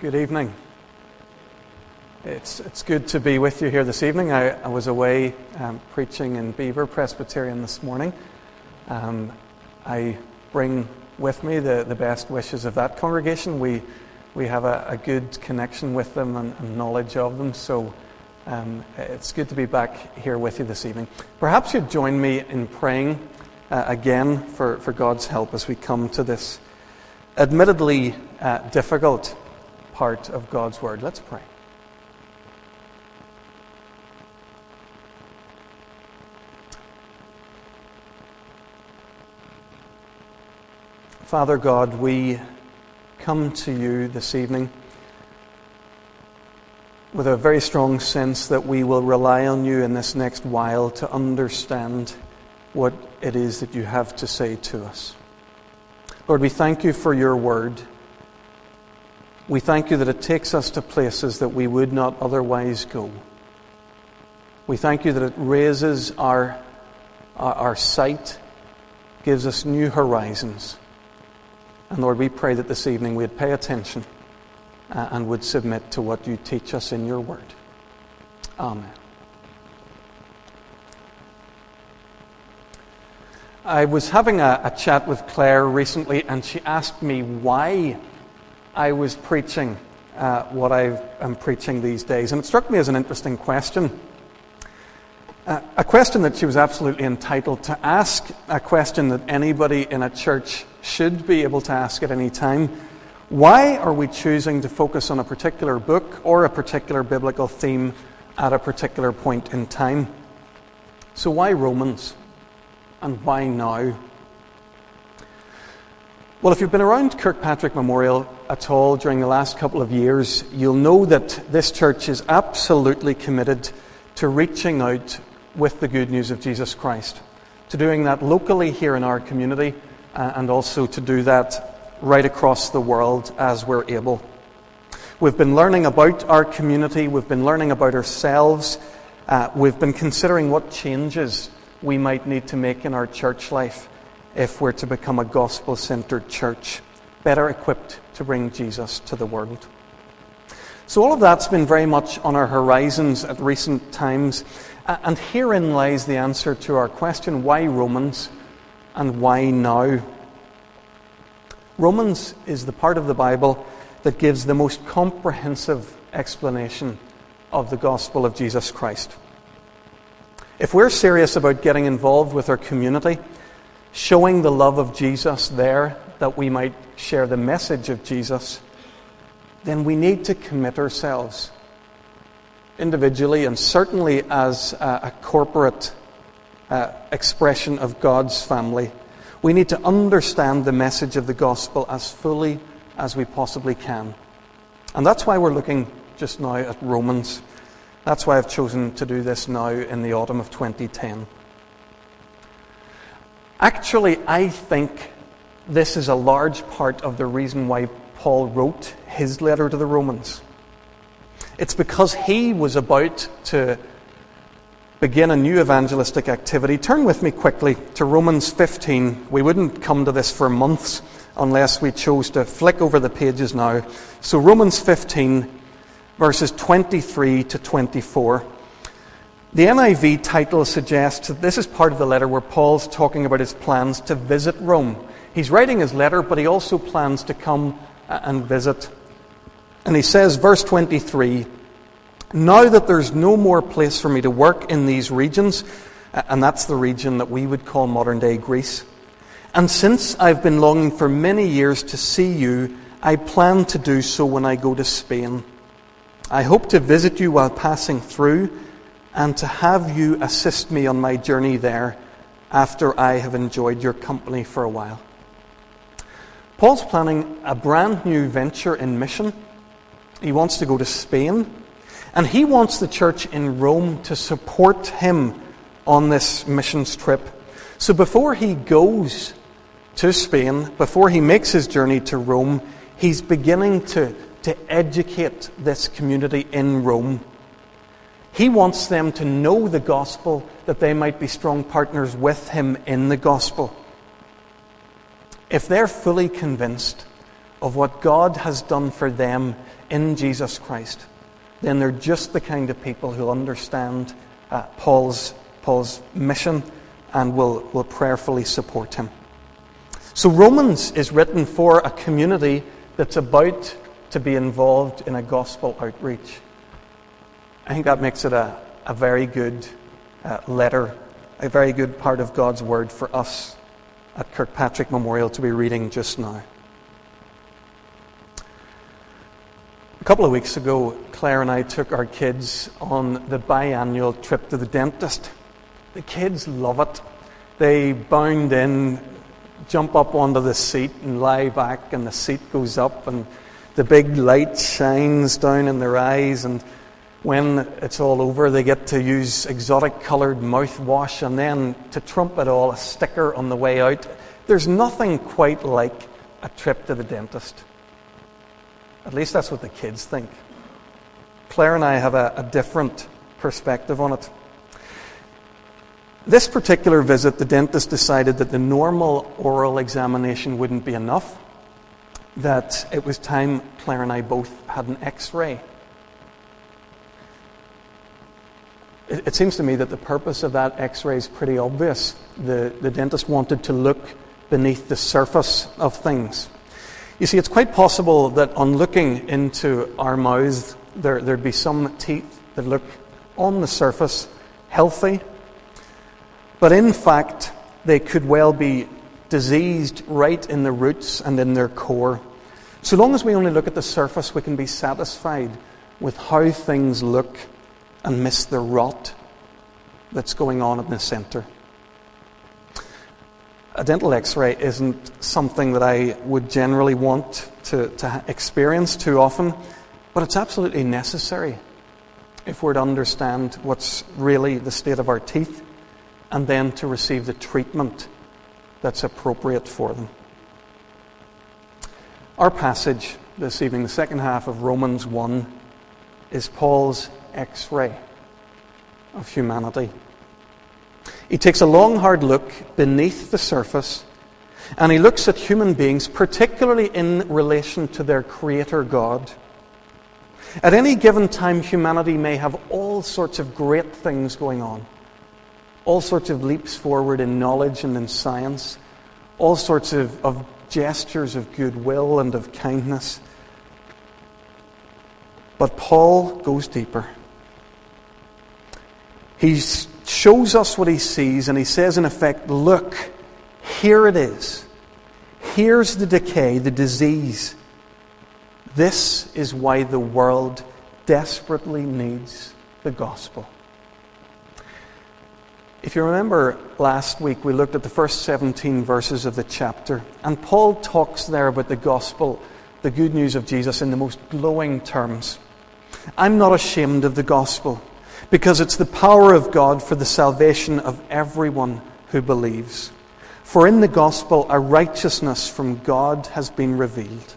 Good evening. It's, it's good to be with you here this evening. I, I was away um, preaching in Beaver Presbyterian this morning. Um, I bring with me the, the best wishes of that congregation. We, we have a, a good connection with them and, and knowledge of them, so um, it's good to be back here with you this evening. Perhaps you'd join me in praying uh, again for, for God's help as we come to this admittedly uh, difficult part of God's Word. Let's pray. Father God, we come to you this evening with a very strong sense that we will rely on you in this next while to understand what it is that you have to say to us. Lord, we thank you for your word. We thank you that it takes us to places that we would not otherwise go. We thank you that it raises our, our, sight, gives us new horizons. And Lord, we pray that this evening we'd pay attention uh, and would submit to what you teach us in your word. Amen. I was having a, a, chat with Claire recently, and she asked me why I was preaching uh, what I am preaching these days. And it struck me as an interesting question. Uh, a question that she was absolutely entitled to ask, a question that anybody in a church should be able to ask at any time. Why are we choosing to focus on a particular book or a particular biblical theme at a particular point in time? So, why Romans? And why now? Well, if you've been around Kirkpatrick Memorial at all during the last couple of years, you'll know that this church is absolutely committed to reaching out with the good news of Jesus Christ, to doing that locally here in our community, uh, and also to do that right across the world as we're able. We've been learning about our community, we've been learning about ourselves, uh, we've been considering what changes we might need to make in our church life if we're to become a gospel centered church, better equipped to bring Jesus to the world. So, all of that's been very much on our horizons at recent times. And herein lies the answer to our question why Romans and why now? Romans is the part of the Bible that gives the most comprehensive explanation of the gospel of Jesus Christ. If we're serious about getting involved with our community, showing the love of Jesus there that we might share the message of Jesus, then we need to commit ourselves individually and certainly as a, corporate uh, expression of God's family. We need to understand the message of the gospel as fully as we possibly can. And that's why we're looking just now at Romans. That's why I've chosen to do this now in the autumn of 2010. Actually, I think this is a large part of the reason why Paul wrote his letter to the Romans. It's because he was about to begin a new evangelistic activity. Turn with me quickly to Romans 15. We wouldn't come to this for months unless we chose to flick over the pages now. So, Romans 15, verses 23 to 24. The NIV title suggests that this is part of the letter where Paul's talking about his plans to visit Rome. He's writing his letter, but he also plans to come uh, and visit. And he says, verse 23 Now that there's no more place for me to work in these regions, uh, and that's the region that we would call modern day Greece, and since I've been longing for many years to see you, I plan to do so when I go to Spain. I hope to visit you while passing through and to have you assist me on my journey there after I have enjoyed your company for a while. Paul's planning a brand new venture in mission. He wants to go to Spain, and he wants the church in Rome to support him on this missions trip. So before he goes to Spain, before he makes his journey to Rome, he's beginning to, to educate this community in Rome he wants them to know the gospel that they might be strong partners with him in the gospel. If they're fully convinced of what God has done for them in Jesus Christ, then they're just the kind of people who understand uh, Paul's, Paul's mission and will, will prayerfully support him. So, Romans is written for a community that's about to be involved in a gospel outreach. I think that makes it a, a very good uh, letter, a very good part of God's Word for us at Kirkpatrick Memorial to be reading just now. A couple of weeks ago, Claire and I took our kids on the biannual trip to the dentist. The kids love it. They bound in, jump up onto the seat, and lie back, and the seat goes up, and the big light shines down in their eyes. And when it's all over, they get to use exotic coloured mouthwash, and then to trump it all, a sticker on the way out. There's nothing quite like a trip to the dentist. At least that's what the kids think. Claire and I have a, a different perspective on it. This particular visit, the dentist decided that the normal oral examination wouldn't be enough, that it was time Claire and I both had an x ray. It, it seems to me that the purpose of that x ray is pretty obvious. The, the dentist wanted to look beneath the surface of things. You see, it's quite possible that on looking into our mouths, there, there'd be some teeth that look on the surface healthy, but in fact, they could well be diseased right in the roots and in their core. So long as we only look at the surface, we can be satisfied with how things look and miss the rot that's going on in the centre a dental x ray isn't something that I would generally want to, to experience too often, but it's absolutely necessary if we're to understand what's really the state of our teeth and then to receive the treatment that's appropriate for them. Our passage this evening, the second half of Romans 1, is Paul's x ray of humanity. He takes a long, hard look beneath the surface and he looks at human beings, particularly in relation to their Creator God. At any given time, humanity may have all sorts of great things going on, all sorts of leaps forward in knowledge and in science, all sorts of, of gestures of goodwill and of kindness. But Paul goes deeper. He's shows us what he sees, and he says, in effect, Look, here it is. Here's the decay, the disease. This is why the world desperately needs the gospel. If you remember last week, we looked at the first 17 verses of the chapter, and Paul talks there about the gospel, the good news of Jesus, in the most glowing terms. I'm not ashamed of the gospel because it's the power of God for the salvation of everyone who believes. For in the gospel, a righteousness from God has been revealed.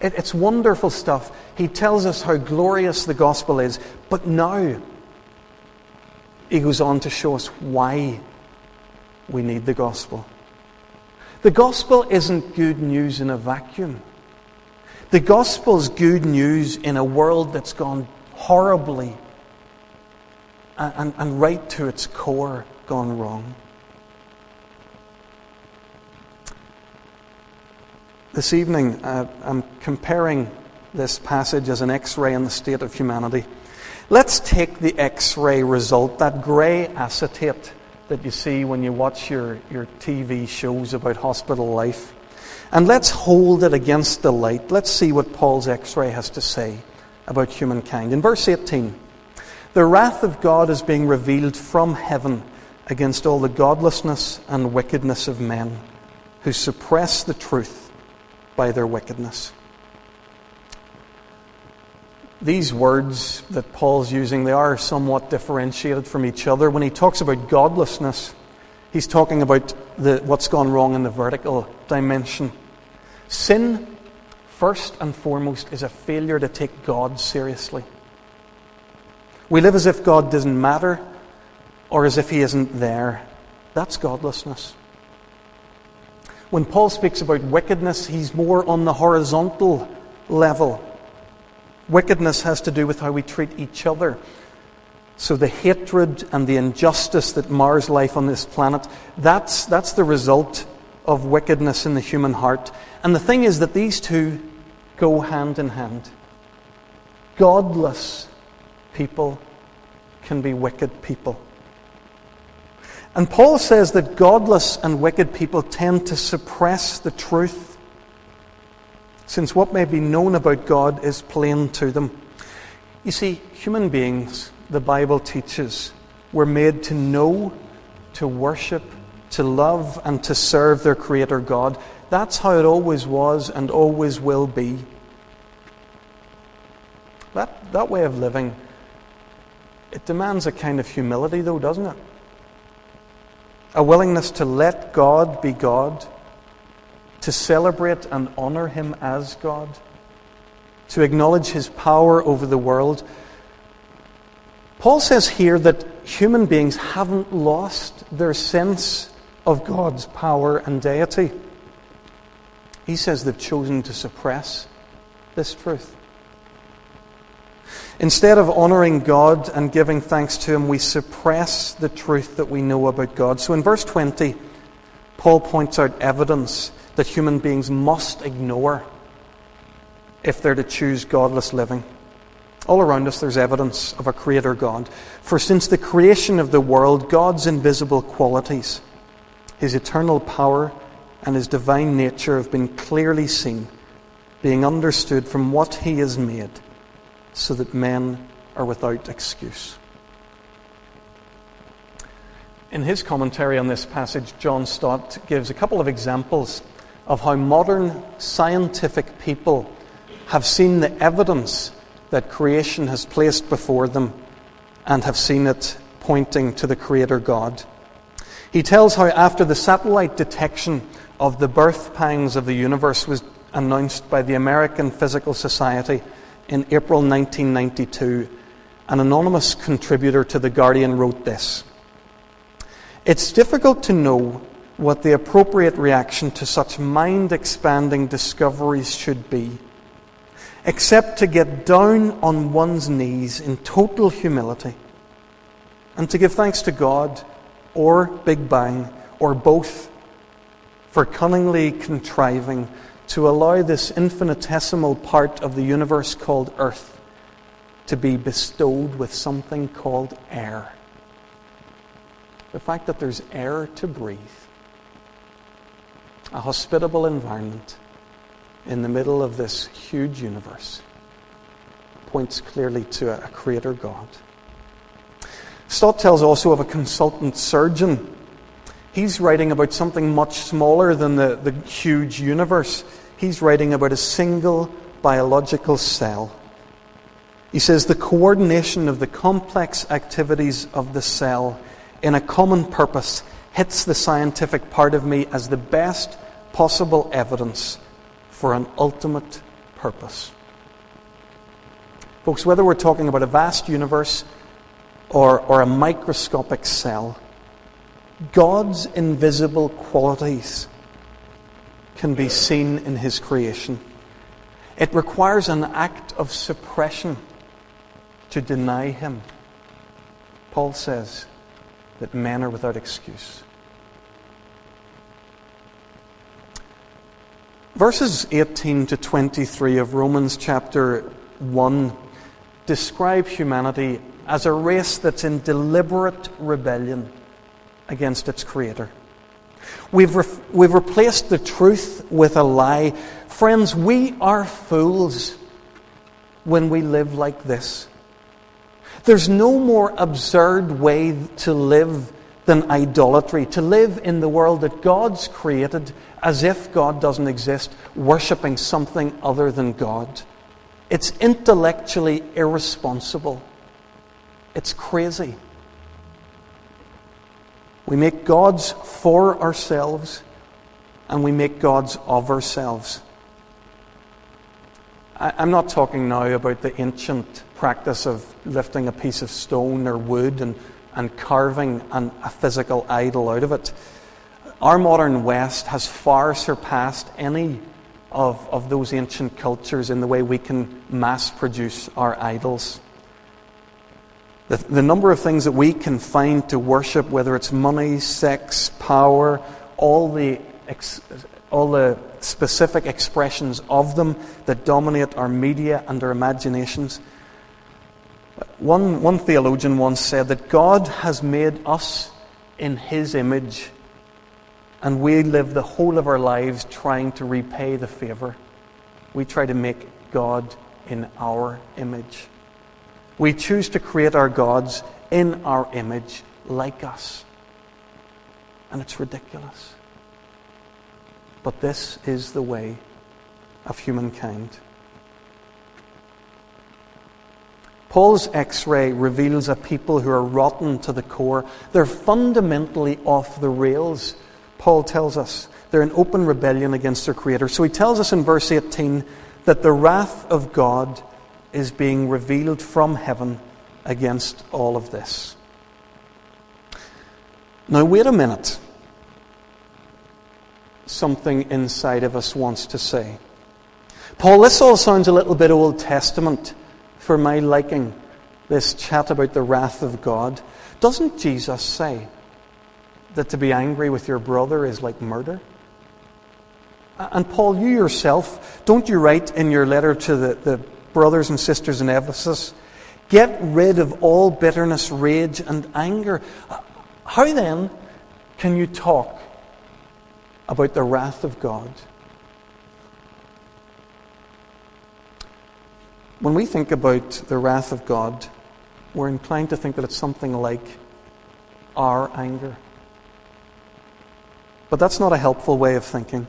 It, it's wonderful stuff. He tells us how glorious the gospel is, but now he goes on to show us why we need the gospel. The gospel isn't good news in a vacuum. The gospel's good news in a world that's gone horribly and, and right to its core gone wrong. This evening, uh, I'm comparing this passage as an x ray in the state of humanity. Let's take the x ray result, that grey acetate that you see when you watch your, your TV shows about hospital life, and let's hold it against the light. Let's see what Paul's x ray has to say about humankind. In verse 18, the wrath of God is being revealed from heaven against all the godlessness and wickedness of men who suppress the truth by their wickedness. These words that Paul's using, they are somewhat differentiated from each other. When he talks about godlessness, he's talking about the, what's gone wrong in the vertical dimension. Sin, first and foremost, is a failure to take God seriously. We live as if God doesn't matter or as if He isn't there. That's godlessness. When Paul speaks about wickedness, he's more on the horizontal level. Wickedness has to do with how we treat each other. So the hatred and the injustice that mars life on this planet, that's, that's the result of wickedness in the human heart. And the thing is that these two go hand in hand. Godless people can be wicked people. And Paul says that godless and wicked people tend to suppress the truth, since what may be known about God is plain to them. You see, human beings, the Bible teaches, were made to know, to worship, to love, and to serve their Creator God. That's how it always was and always will be. That, that way of living, it demands a kind of humility, though, doesn't it? A willingness to let God be God, to celebrate and honor Him as God, to acknowledge His power over the world. Paul says here that human beings haven't lost their sense of God's power and deity. He says they've chosen to suppress this truth. Instead of honoring God and giving thanks to Him, we suppress the truth that we know about God. So in verse 20, Paul points out evidence that human beings must ignore if they're to choose godless living. All around us, there's evidence of a Creator God. For since the creation of the world, God's invisible qualities, His eternal power, and His divine nature have been clearly seen, being understood from what He has made so that men are without excuse. In his commentary on this passage, John Stott gives a couple of examples of how modern scientific people have seen the evidence that creation has placed before them and have seen it pointing to the Creator God. He tells how, after the satellite detection of the birth pangs of the universe was announced by the American Physical Society, in April 1992, an anonymous contributor to The Guardian wrote this. It's difficult to know what the appropriate reaction to such mind expanding discoveries should be, except to get down on one's knees in total humility and to give thanks to God or Big Bang or both for cunningly contriving to allow this infinitesimal part of the universe called Earth to be bestowed with something called air. The fact that there's air to breathe, a hospitable environment in the middle of this huge universe, points clearly to a creator God. Stott tells also of a consultant surgeon. He's writing about something much smaller than the, the huge universe he's writing about a single biological cell. He says the coordination of the complex activities of the cell in a common purpose hits the scientific part of me as the best possible evidence for an ultimate purpose. Folks, whether we're talking about a vast universe or, or a microscopic cell, God's invisible qualities can be seen in his creation. It requires an act of suppression to deny him. Paul says that men are without excuse. Verses 18 to 23 of Romans chapter 1 describe humanity as a race that's in deliberate rebellion against its Creator. We've, re- we've replaced the truth with a lie. Friends, we are fools when we live like this. There's no more absurd way to live than idolatry, to live in the world that God's created as if God doesn't exist, worshipping something other than God. It's intellectually irresponsible. It's crazy. We make gods for ourselves and we make gods of ourselves. I'm not talking now about the ancient practice of lifting a piece of stone or wood and, and carving an, a physical idol out of it. our modern West has far surpassed any of, of those ancient cultures in the way we can mass produce our idols. The, the number of things that we can find to worship, whether it's money, sex, power, all the, ex, all the specific expressions of them that dominate our media and our imaginations. One, one theologian once said that God has made us in His image, and we live the whole of our lives trying to repay the favor. We try to make God in our image. We choose to create our gods in our image, like us. And it's ridiculous. But this is the way of humankind. Paul's x ray reveals a people who are rotten to the core. They're fundamentally off the rails, Paul tells us. They're in open rebellion against their Creator. So he tells us in verse 18 that the wrath of God is being revealed from heaven against all of this. Now, wait a minute. Something inside of us wants to say. Paul, this all sounds a little bit Old Testament for my liking, this chat about the wrath of God. Doesn't Jesus say that to be angry with your brother is like murder? And Paul, you yourself, don't you write in your letter to the, the brothers and sisters in Ephesus, get rid of all bitterness, rage, and anger? How then can you talk about the wrath of God? When we think about the wrath of God, we're inclined to think that it's something like our anger. But that's not a helpful way of thinking.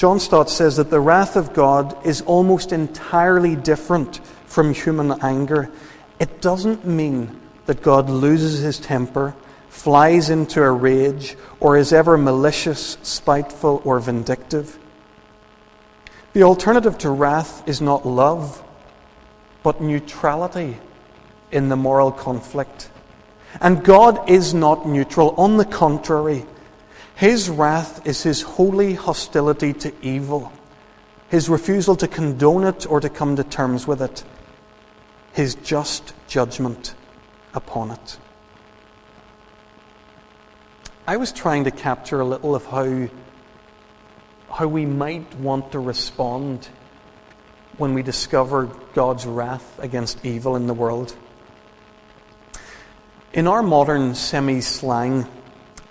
John Stott says that the wrath of God is almost entirely different from human anger. It doesn't mean that God loses his temper, flies into a rage, or is ever malicious, spiteful, or vindictive. The alternative to wrath is not love, but neutrality in the moral conflict. And God is not neutral. On the contrary, his wrath is his holy hostility to evil, his refusal to condone it or to come to terms with it, his just judgment upon it. I was trying to capture a little of how, how we might want to respond when we discover God's wrath against evil in the world. In our modern semi slang,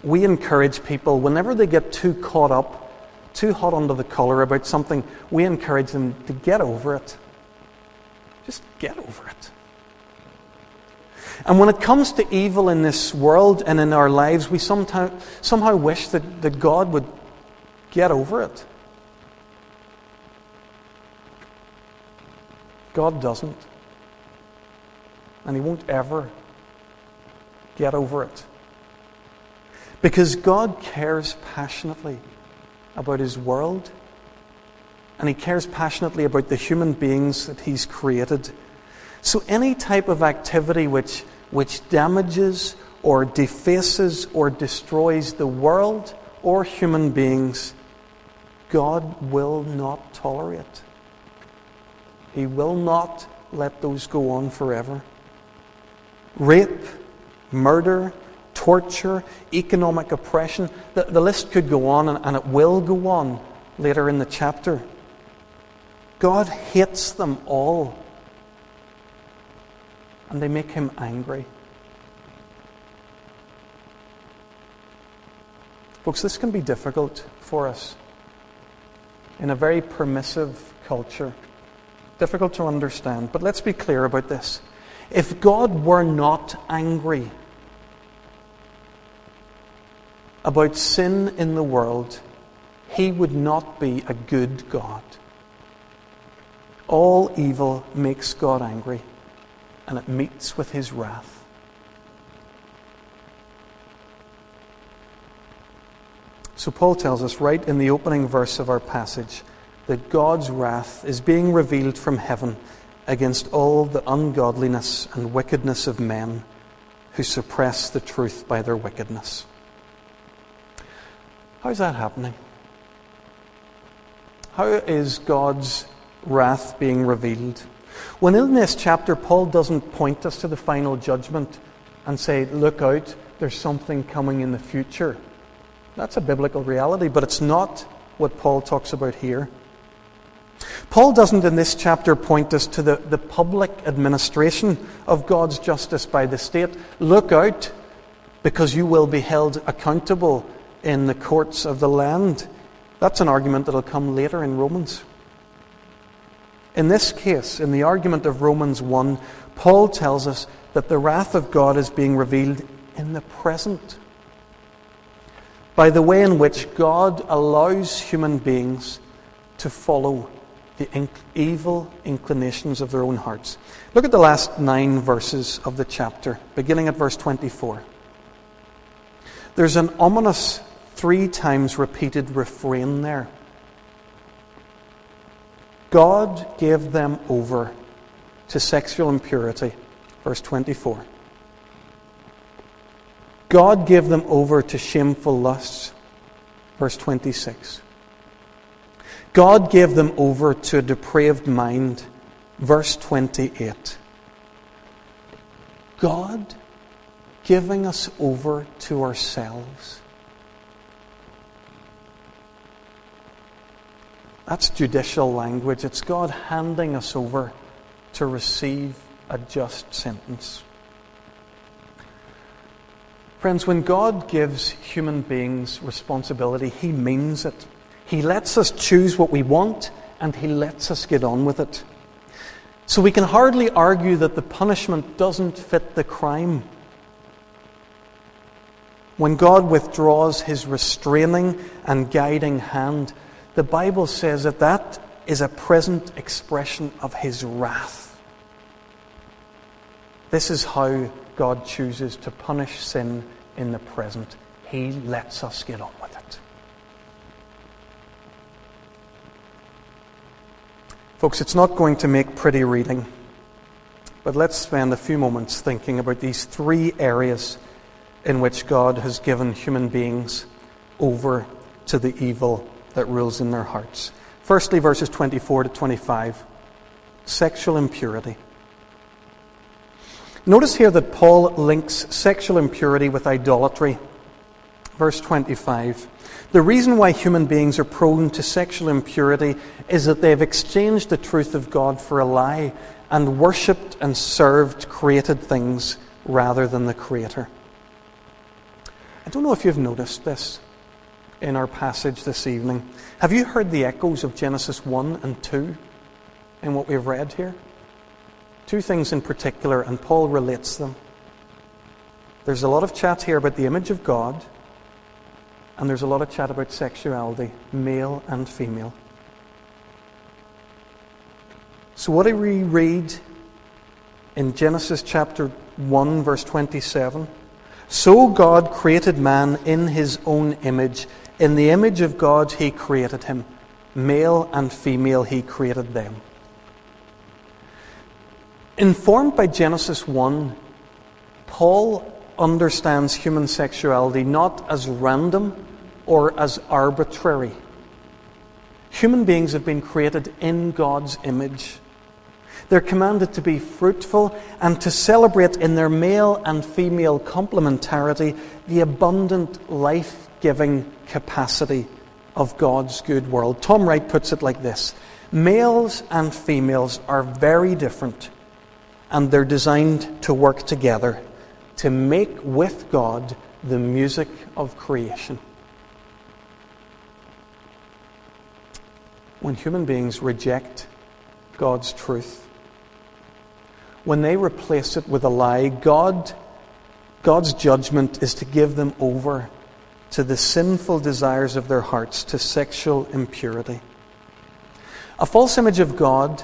we encourage people, whenever they get too caught up, too hot under the collar about something, we encourage them to get over it. Just get over it. And when it comes to evil in this world and in our lives, we sometimes, somehow wish that, that God would get over it. God doesn't. And He won't ever get over it. Because God cares passionately about His world, and He cares passionately about the human beings that He's created. So, any type of activity which, which damages or defaces or destroys the world or human beings, God will not tolerate. He will not let those go on forever. Rape, murder, torture, economic oppression. The, the list could go on, and, and it will go on later in the chapter. God hates them all, and they make him angry. Folks, this can be difficult for us in a very permissive culture. Difficult to understand, but let's be clear about this. If God were not angry, about sin in the world, he would not be a good God. All evil makes God angry, and it meets with his wrath. So, Paul tells us right in the opening verse of our passage that God's wrath is being revealed from heaven against all the ungodliness and wickedness of men who suppress the truth by their wickedness. How's that happening? How is God's wrath being revealed? When in this chapter, Paul doesn't point us to the final judgment and say, look out, there's something coming in the future. That's a biblical reality, but it's not what Paul talks about here. Paul doesn't in this chapter point us to the, the public administration of God's justice by the state. Look out, because you will be held accountable in the courts of the land. That's an argument that will come later in Romans. In this case, in the argument of Romans 1, Paul tells us that the wrath of God is being revealed in the present by the way in which God allows human beings to follow the evil inclinations of their own hearts. Look at the last nine verses of the chapter, beginning at verse 24. There's an ominous, three times repeated refrain there. God gave them over to sexual impurity. Verse 24. God gave them over to shameful lusts. Verse 26. God gave them over to a depraved mind. Verse 28. God giving us over to ourselves. That's judicial language. It's God handing us over to receive a just sentence. Friends, when God gives human beings responsibility, He means it. He lets us choose what we want and He lets us get on with it. So we can hardly argue that the punishment doesn't fit the crime. When God withdraws His restraining and guiding hand, the Bible says that that is a present expression of His wrath. This is how God chooses to punish sin in the present. He lets us get on with it. Folks, it's not going to make pretty reading, but let's spend a few moments thinking about these three areas in which God has given human beings over to the evil that rules in their hearts. Firstly, verses 24 to 25 sexual impurity. Notice here that Paul links sexual impurity with idolatry. Verse 25. The reason why human beings are prone to sexual impurity is that they've exchanged the truth of God for a lie and worshipped and served created things rather than the Creator. I don't know if you've noticed this in our passage this evening. Have you heard the echoes of Genesis 1 and 2 in what we've read here? Two things in particular, and Paul relates them. There's a lot of chat here about the image of God and there's a lot of chat about sexuality, male and female. So, what do we read in Genesis chapter 1, verse 27? So God created man in his own image. In the image of God, he created him. Male and female, he created them. Informed by Genesis 1, Paul understands human sexuality not as random or as arbitrary. Human beings have been created in God's image. They're commanded to be fruitful and to celebrate in their male and female complementarity the abundant life giving capacity of God's good world. Tom Wright puts it like this Males and females are very different, and they're designed to work together to make with God the music of creation. when human beings reject God's truth, when they replace it with a lie, God, God's judgment is to give them over to the sinful desires of their hearts, to sexual impurity. A false image of God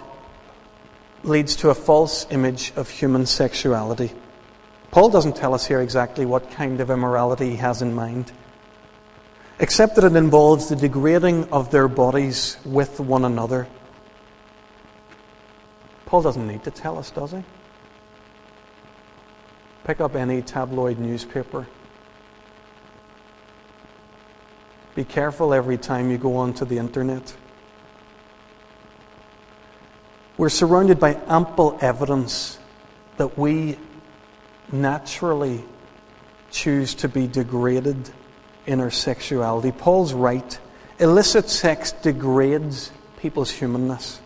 leads to a false image of human sexuality. Paul doesn't tell us here exactly what kind of immorality he has in mind except that it involves the degrading of their bodies with one another. Paul doesn't need to tell us, does he? Pick up any tabloid newspaper. Be careful every time you go onto the internet. We're surrounded by ample evidence that we naturally choose to be degraded in our sexuality. Paul's right. Illicit sex degrades people's humanness.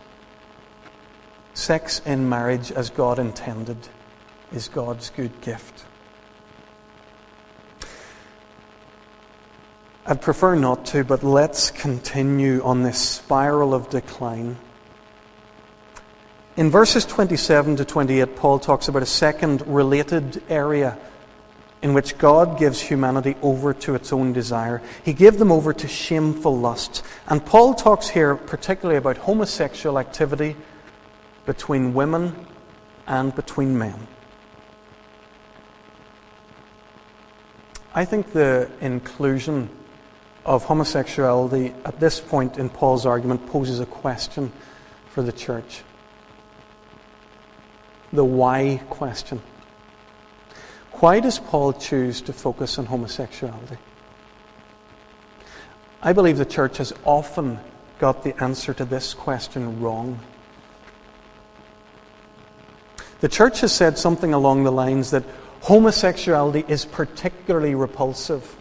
Sex in marriage, as God intended, is God's good gift. I'd prefer not to, but let's continue on this spiral of decline. In verses 27 to 28, Paul talks about a second related area in which God gives humanity over to its own desire. He gave them over to shameful lusts. And Paul talks here particularly about homosexual activity between women and between men. I think the inclusion of homosexuality at this point in Paul's argument poses a question for the church. The why question. Why does Paul choose to focus on homosexuality? I believe the church has often got the answer to this question wrong. The church has said something along the lines that homosexuality is particularly repulsive.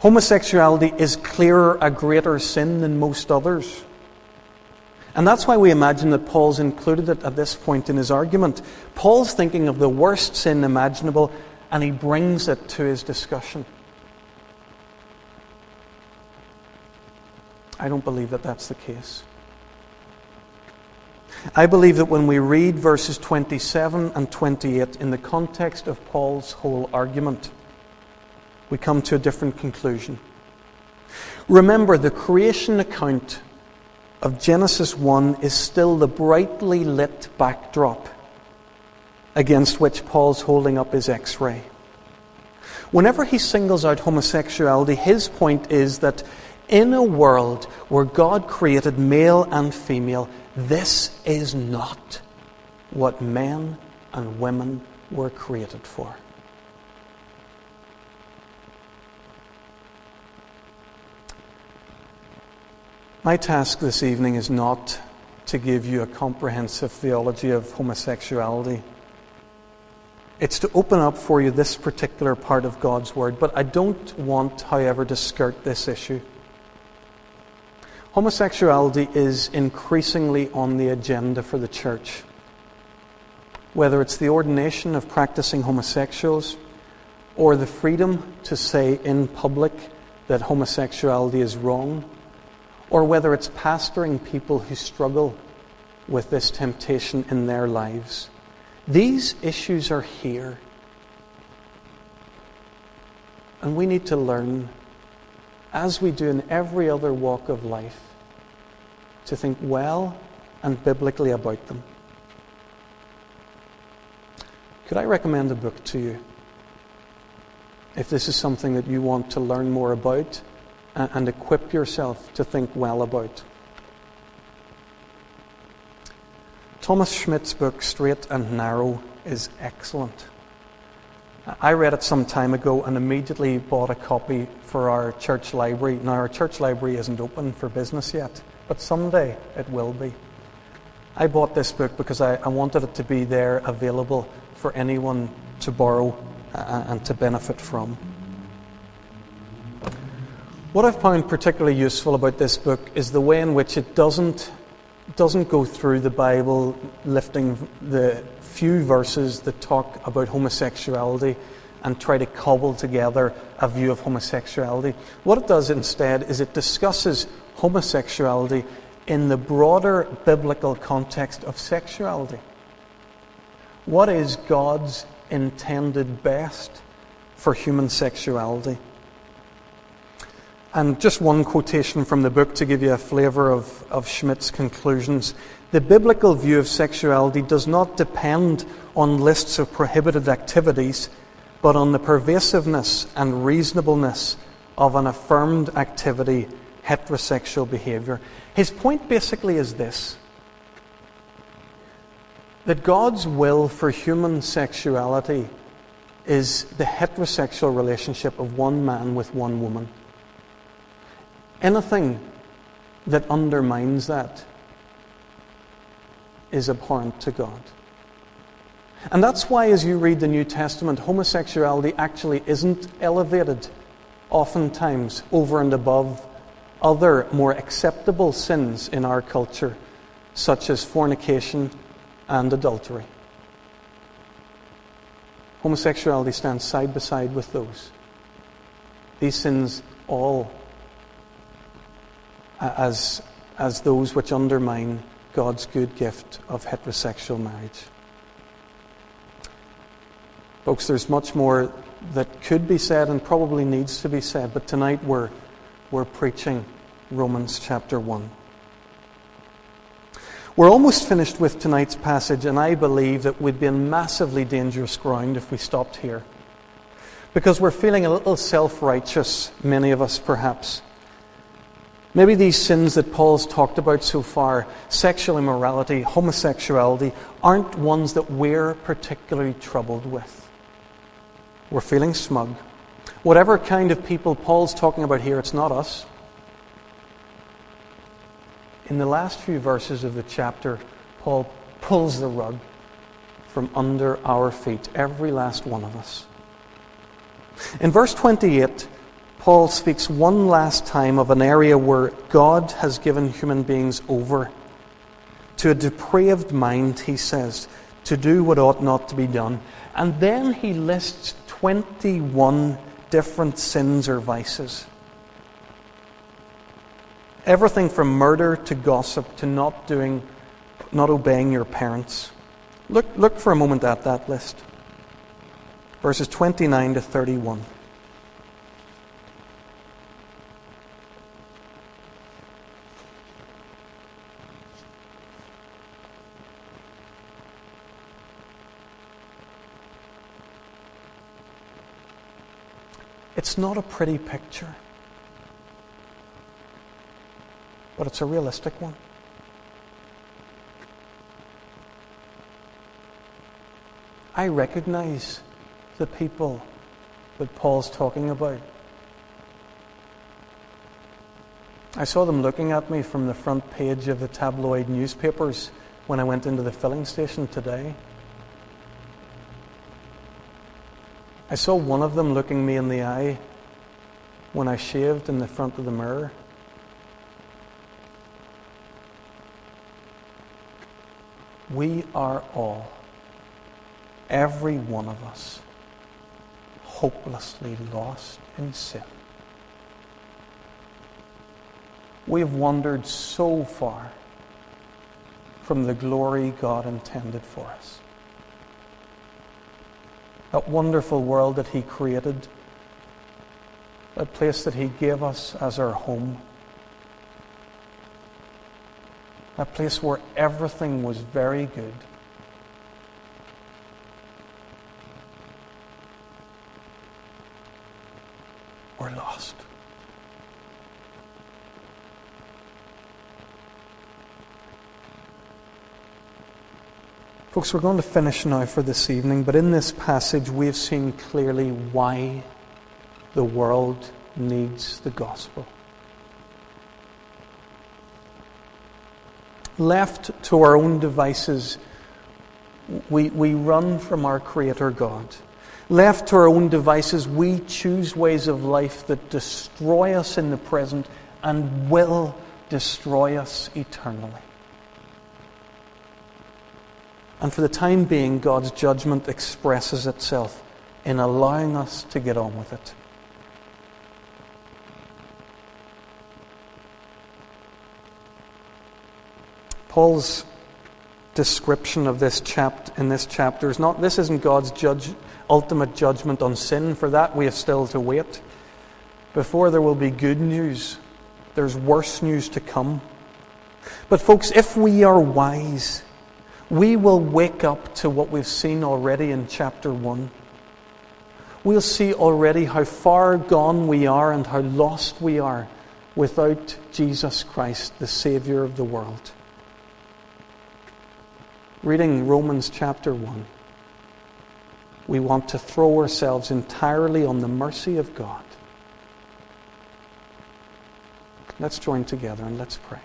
Homosexuality is clearer a greater sin than most others. And that's why we imagine that Paul's included it at this point in his argument. Paul's thinking of the worst sin imaginable, and he brings it to his discussion. I don't believe that that's the case. I believe that when we read verses 27 and 28 in the context of Paul's whole argument, we come to a different conclusion. Remember, the creation account of Genesis 1 is still the brightly lit backdrop against which Paul's holding up his x ray. Whenever he singles out homosexuality, his point is that in a world where God created male and female, this is not what men and women were created for. My task this evening is not to give you a comprehensive theology of homosexuality. It's to open up for you this particular part of God's Word, but I don't want, however, to skirt this issue. Homosexuality is increasingly on the agenda for the church. Whether it's the ordination of practicing homosexuals or the freedom to say in public that homosexuality is wrong or whether it's pastoring people who struggle with this temptation in their lives. These issues are here. And we need to learn, as we do in every other walk of life, to think well and biblically about them. Could I recommend a book to you? If this is something that you want to learn more about, and equip yourself to think well about. Thomas Schmidt's book, Straight and Narrow, is excellent. I read it some time ago and immediately bought a copy for our church library. Now, our church library isn't open for business yet, but someday it will be. I bought this book because I, I wanted it to be there available for anyone to borrow uh, and to benefit from. What I've found particularly useful about this book is the way in which it doesn't, doesn't go through the Bible lifting the few verses that talk about homosexuality and try to cobble together a view of homosexuality. What it does instead is it discusses homosexuality in the broader biblical context of sexuality. What is God's intended best for human sexuality? And just one quotation from the book to give you a flavour of, of Schmidt's conclusions. The biblical view of sexuality does not depend on lists of prohibited activities, but on the pervasiveness and reasonableness of an affirmed activity, heterosexual behaviour. His point basically is this that God's will for human sexuality is the heterosexual relationship of one man with one woman. Anything that undermines that is abhorrent to God. And that's why, as you read the New Testament, homosexuality actually isn't elevated oftentimes over and above other more acceptable sins in our culture, such as fornication and adultery. Homosexuality stands side by side with those. These sins all as, as those which undermine God's good gift of heterosexual marriage. Folks, there's much more that could be said and probably needs to be said, but tonight we're, we're preaching Romans chapter 1. We're almost finished with tonight's passage, and I believe that we'd be in massively dangerous ground if we stopped here. Because we're feeling a little self righteous, many of us perhaps. Maybe these sins that Paul's talked about so far, sexual immorality, homosexuality, aren't ones that we're particularly troubled with. We're feeling smug. Whatever kind of people Paul's talking about here, it's not us. In the last few verses of the chapter, Paul pulls the rug from under our feet, every last one of us. In verse 28, Paul speaks one last time of an area where God has given human beings over. To a depraved mind, he says, to do what ought not to be done. And then he lists 21 different sins or vices. Everything from murder to gossip to not doing, not obeying your parents. Look, look for a moment at that list. Verses 29 to 31. It's not a pretty picture. but it's a realistic one. I recognize the people that Paul's talking about. I saw them looking at me from the front page of the tabloid newspapers when I went into the filling station today. I saw one of them looking me in the eye when I shaved in the front of the mirror. We are all, every one of us, hopelessly lost in sin. We have wandered so far from the glory God intended for us. That wonderful world that He created, that place that He gave us as our home that place where everything was very good. We're lost. Folks, we're going to finish now for this evening, but in this passage we've seen clearly why the world needs the gospel. left to our own devices, we, we run from our Creator God. Left to our own devices, we choose ways of life that destroy us in the present and will destroy us eternally. And for the time being, God's judgment expresses itself in allowing us to get on with it. Paul's description of this chapter in this chapter is not this isn't God's judge, ultimate judgment on sin. For that we have still to wait. Before there will be good news, there's worse news to come. But folks, if we are wise, we will wake up to what we've seen already in chapter 1. We'll see already how far gone we are and how lost we are without Jesus Christ, the Saviour of the world reading Romans chapter 1, we want to throw ourselves entirely on the mercy of God. Let's join together and let's pray.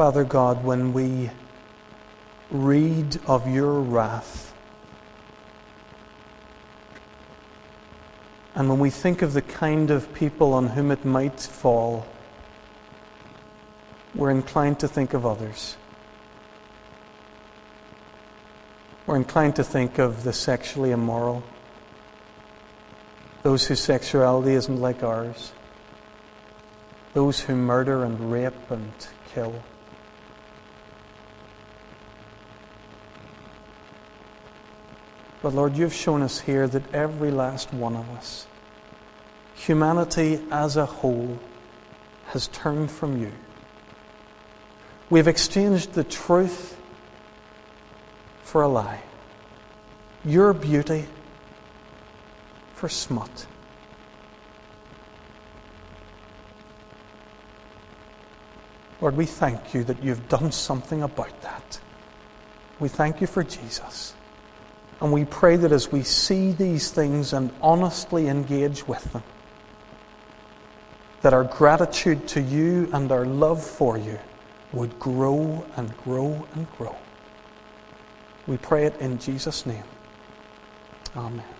Father God, when we read of your wrath, and when we think of the kind of people on whom it might fall, we're inclined to think of others. We're inclined to think of the sexually immoral, those whose sexuality isn't like ours, those who murder and rape and kill. But Lord, you've shown us here that every last one of us, humanity as a whole, has turned from you. We've exchanged the truth for a lie, your beauty for smut. Lord, we thank you that you've done something about that. We thank you for Jesus. And we pray that as we see these things and honestly engage with them, that our gratitude to you and our love for you would grow and grow and grow. We pray it in Jesus' name. Amen.